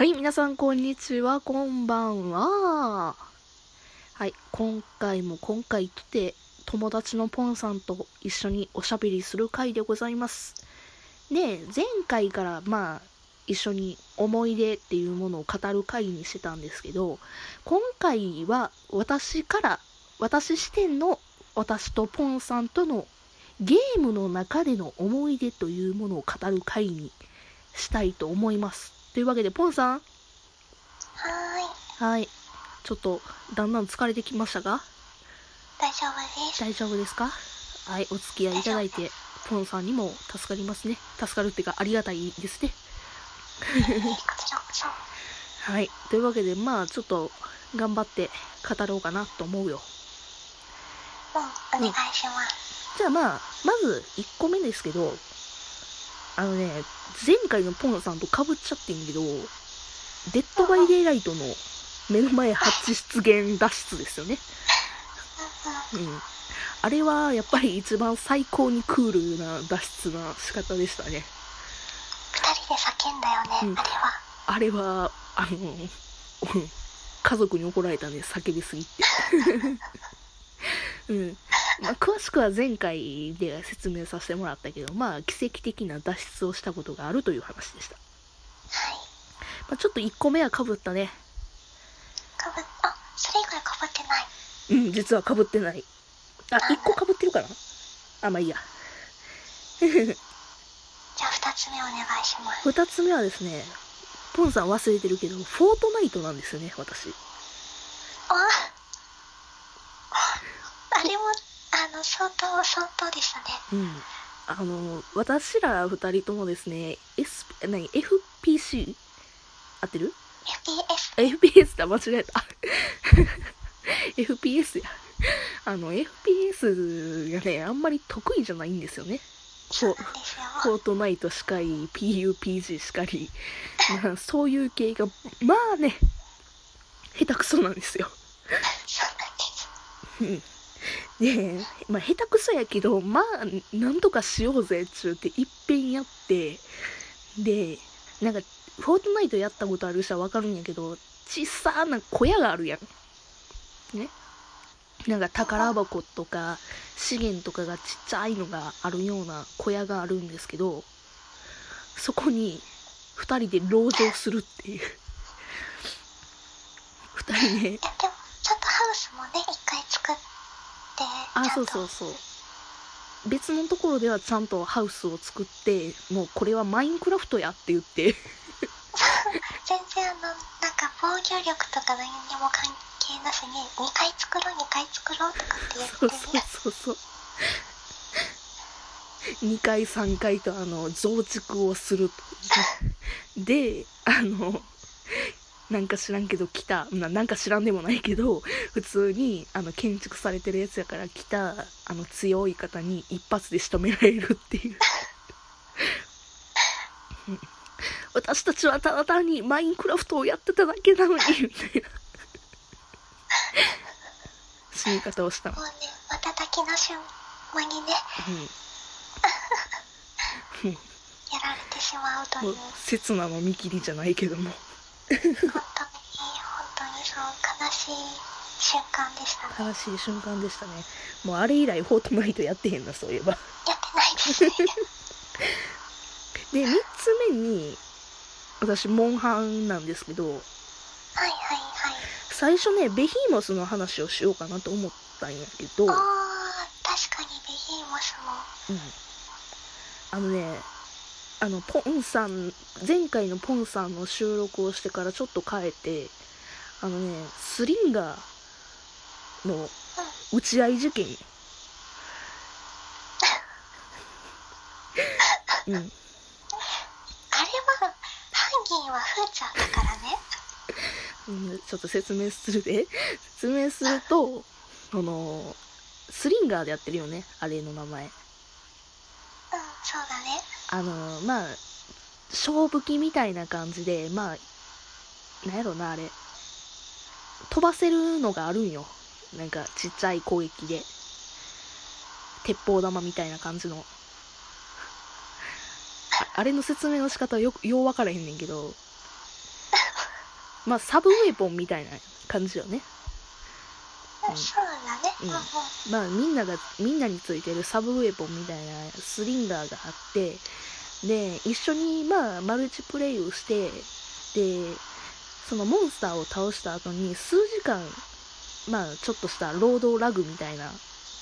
はい、皆さん、こんにちは、こんばんは。はい、今回も今回とて、友達のポンさんと一緒におしゃべりする回でございます。で、前回から、まあ、一緒に思い出っていうものを語る回にしてたんですけど、今回は私から、私視点の私とポンさんとのゲームの中での思い出というものを語る回にしたいと思います。というわけで、ポンさん。はーい、はい。ちょっと、だんだん疲れてきましたが、大丈夫です。大丈夫ですか？はい、お付き合いいただいて、ポンさんにも助かりますね。助かるっていうか、ありがたいですね。はい。というわけで、まあ、ちょっと、頑張って語ろうかなと思うよ。うん、お願いします。じゃあまあ、まず、1個目ですけど、あのね、前回のポンさんと被っちゃってんけど、デッドバイデイライトの目の前ハッチ出現脱出ですよね。うん。あれは、やっぱり一番最高にクールな脱出な仕方でしたね。二人で叫んだよね、うんあれは。あれは、あの、うん家族に怒られたね、叫びすぎて。うん。まあ、詳しくは前回で説明させてもらったけど、まあ、奇跡的な脱出をしたことがあるという話でした。はい。まあ、ちょっと1個目は被ったね。かぶ、あ、それ以外かぶってない。うん、実は被ってない。あ、1個被ってるかな？あ、まあいいや。じゃあ二つ目お願いします。2つ目はですね、ポンさん忘れてるけど、フォートナイトなんですよね、私。ああれも、相当、相当でしたね。うん。あの、私ら二人ともですね、S、何 ?FPC? 合ってる？FPS。?FPS だ、間違えた。FPS や。あの、FPS がね、あんまり得意じゃないんですよね。そう。フォートナイトしかり、PUPG しかり、まあ、そういう系が、まあね、下手くそなんですよ。そうなん でまあ、下手くそやけど、まあ、なんとかしようぜっちゅうて、いっぺんやって、で、なんか、フォートナイトやったことある人はわかるんやけど、小さな小屋があるやん。ね。なんか宝箱とか資源とかがちっちゃいのがあるような小屋があるんですけど、そこに二人で籠城するっていう。二人で、いや、でも、ちゃんとハウスもね、一回作って、あ、そうそうそう。別のところではちゃんとハウスを作って、もうこれはマインクラフトやって言って、全然あの、なんか防御力とか何にも関係なしに、2回作ろう、2回作ろうとかって言そうってね。そうそうそう。2回3回とあの増築をすると。で、あの、なんか知らんけど来た、ななんか知らんでもないけど、普通にあの建築されてるやつやから来たあの強い方に一発で仕留められるっていう。う ん私たちはただ単にマインクラフトをやってただけなのに、みたいな。死に方をしたのもうね、瞬きの瞬間にね、うん。やられてしまうという、もう本刹那の見切りじゃないけども悲しい瞬間でしたね。悲しい瞬間でしたねもうあれ以来フォートナイトやってへんなそういえばやってないですね。で3つ目に私モンハンなんですけどはいはいはい。最初ねベヒーモスの話をしようかなと思ったんやけど、うん、あー、確かにベヒーモスも。あのねあのポンさん前回のポンさんの収録をしてからちょっと変えてあのねスリンガーの打ち合い事件うんあれは、ハンギンはフーチャーだからね。うんちょっと説明するで説明するとそのスリンガーでやってるよねあれの名前。あのまあ勝負機みたいな感じでまあなんやろなあれ。飛ばせるのがあるんよ。なんかちっちゃい攻撃で。鉄砲玉みたいな感じの。ああれの説明の仕方はよくよう分からへんねんけど。まあサブウェポンみたいな感じよね。うん。そうだね。まあみんながみんなについてるサブウェポンみたいなスリンガーがあってで一緒にまあマルチプレイをしてでそのモンスターを倒した後に数時間まあちょっとした労働ラグみたいな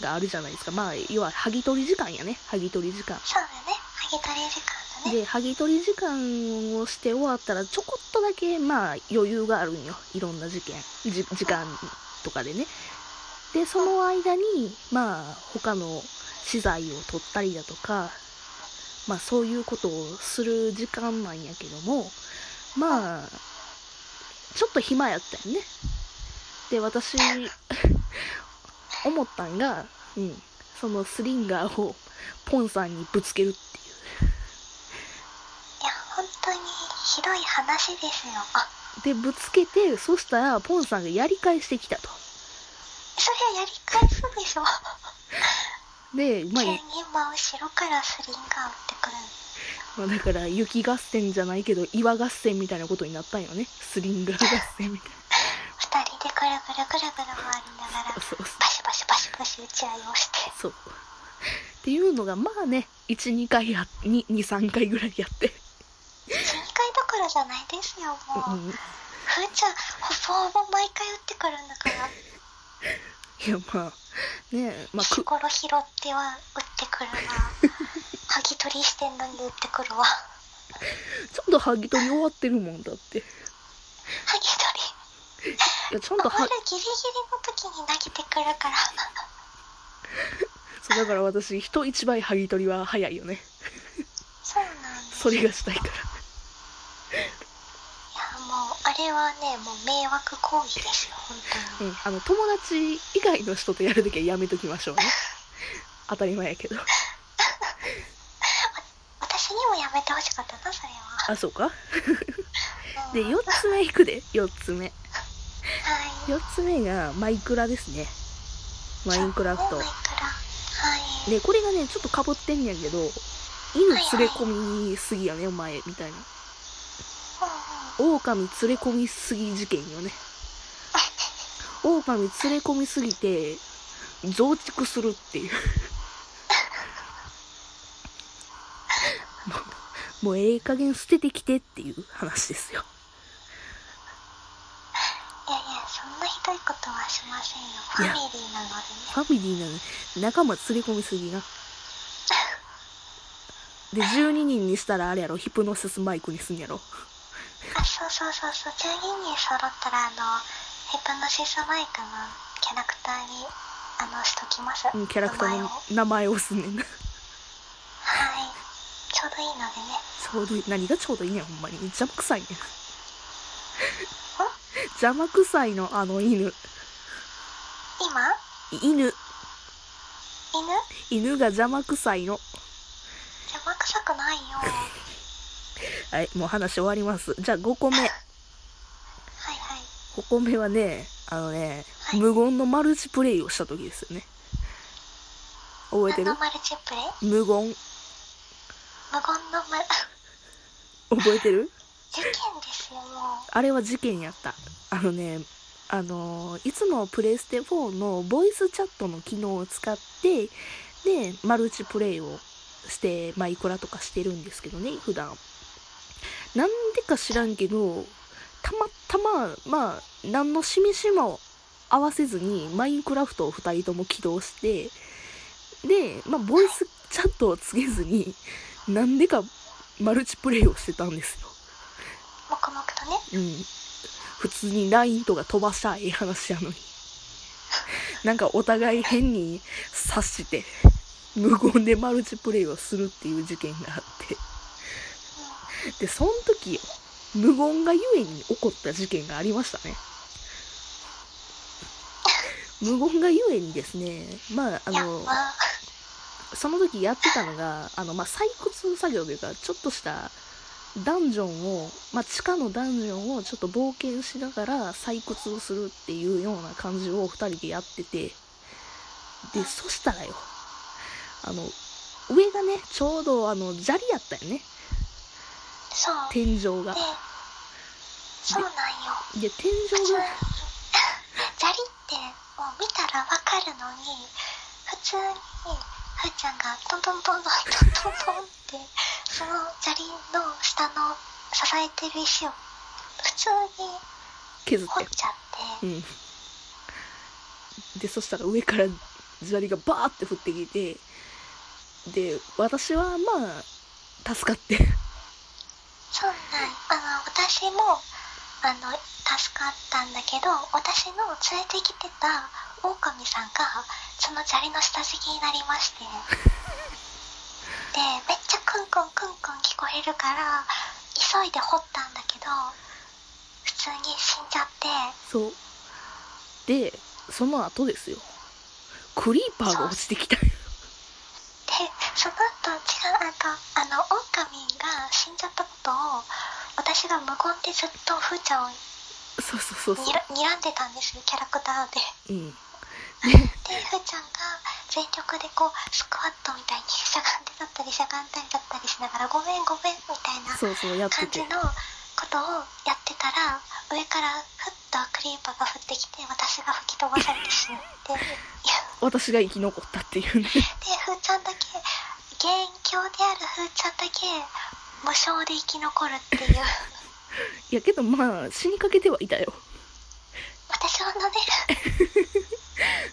があるじゃないですか。まあ要は剥ぎ取り時間やね。剥ぎ取り時間。そうだね。剥ぎ取り時間だね。で剥ぎ取り時間をして終わったらちょこっとだけまあ余裕があるんよ。いろんな事件。じ時間とかでね。でその間にまあ他の資材を取ったりだとかまあそういうことをする時間なんやけどもまあちょっと暇やったよね。で私思ったんが、うん、そのスリンガーをポンさんにぶつけるっていう。いや、本当にひどい話ですよ。あ、でぶつけてそしたらポンさんがやり返してきたとそれやり返すでしょ。で、まあ急に真後ろからスリンガー撃ってくる。まあだから雪合戦じゃないけど岩合戦みたいなことになったんよねスリンガー合戦みたい二人でぐるぐるぐるぐる回りながらな、そうそうバシバシバシバシ打ち合いをして。そうっていうのがまあね12回や23回ぐらいやって、2回どころじゃないですよ、もう。うん、いふーちゃん、ほぼほぼ毎回打ってくるんだから。やまあねまあく日頃拾っては打ってくるわ。剥ぎ取りしてんのに打ってくるわ。ちゃんと剥ぎ取り終わってるもんだってい剥ぎ取り。やちゃんとはるギリギリの時に投げてくるから。そうだから私人一倍剥ぎ取りは早いよねそうなんです。それがしたいからもう、あれはね、もう迷惑行為ですよ、本当に。うん、あの友達以外の人とやるときはやめときましょうね当たり前やけど 私にもやめてほしかったな、それは。あそうか？でうん4つ目いくで4つ目はい。4つ目がマイクラですねマインクラフト。はい。でこれがねちょっとかぶってんやけど犬連れ込みすぎやねお前みたいな。狼連れ込みすぎ事件よね。狼連れ込みすぎて増築するっていう。もうもうええ加減捨ててきてっていう話ですよ。いやいや、そんなひどいことはしませんよ。ファミリーなのでね。ファミリーなのに仲間連れ込みすぎな。で12人にしたらあれやろヒプノシスマイクにすんやろあ、そうそうそうそう。12人揃ったら、あの、ヘプノシスマイクのキャラクターに、あの、しときます。うんキャラクターの名前を。名前をすんねん。なはい。ちょうどいいのでね。ちょうどいい。何がちょうどいいねんほんまに。邪魔くさいねん。邪魔くさいのあの犬。今？犬。犬？犬が邪魔くさいの。邪魔くさくないよ。はいもう話終わります。じゃあ5個目。はいはい。5個目はねあのね、はい。無言のマルチプレイをした時ですよね。覚えてる？何のマルチプレイ？無言。無言のマル、覚えてる？事件ですよ、もう。あれは事件やった。あのねあのいつもプレイステ4のボイスチャットの機能を使ってでマルチプレイをしてマイクラとかしてるんですけどね普段なんでか知らんけどたまたままあ何の示しも合わせずにマインクラフトを2人とも起動してで、まあ、ボイスチャットをつけずになんでかマルチプレイをしてたんですよ黙々とね。うん。普通に LINE とか飛ばしたい話やのに。なんかお互い変に察して、無言でマルチプレイをするっていう事件があって。で、その時よ、無言がゆえに起こった事件がありましたね。無言がゆえにですね、まあ、あの、まあ、その時やってたのが、あの、まあ、採掘作業というか、ちょっとしたダンジョンを、まあ、地下のダンジョンをちょっと冒険しながら採掘をするっていうような感じを二人でやってて、で、そしたらよ、あの、上がね、ちょうどあの、砂利やったよね。天井が。で。、そうなんよ。で天井が。砂利ってもう見たらわかるのに普通にふーちゃんがトントントントントントンってその砂利の下の支えてる石を普通に削っ掘ってちゃって。うん。でそしたら上から砂利がバーって降ってきてで私はまあ助かってそうなんあの私もあの助かったんだけど私の連れてきてた狼さんがその砂利の下敷きになりまして。でめっちゃクンクンクンクン聞こえるから急いで掘ったんだけど普通に死んじゃって。そう。でその後ですよ。クリーパーが落ちてきたよ。でその後違うなんかあの狼が死んじゃったことを私が無言でずっとふーちゃんをそうそうそうそにら睨んでたんですよキャラクターで。ううんでふーちゃんが全力でこうスクワットみたいにしゃがんでだったりしゃがんだりだったりしながらごめんごめんみたいなそうそうやってて感じのことをやってたら上からふっとクリーパーが降ってきて私が吹き飛ばされてしまって私が生き残ったっていうねでふーちゃんだけ元凶であるふーちゃんだけ無償で生き残るっていう。いやけどまあ死にかけてはいたよ。私はの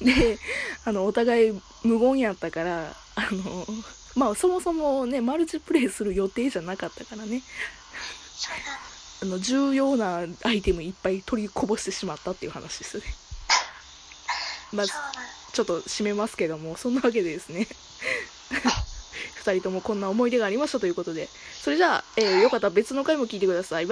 ね であのお互い無言やったからあのまあそもそもねマルチプレイする予定じゃなかったからね。そうなのあの重要なアイテムいっぱい取りこぼしてしまったっていう話ですね。まあちょっと締めますけどもそんなわけでですね。2 人ともこんな思い出がありましたということで。それじゃあ、えーよかったら別の回も聞いてください。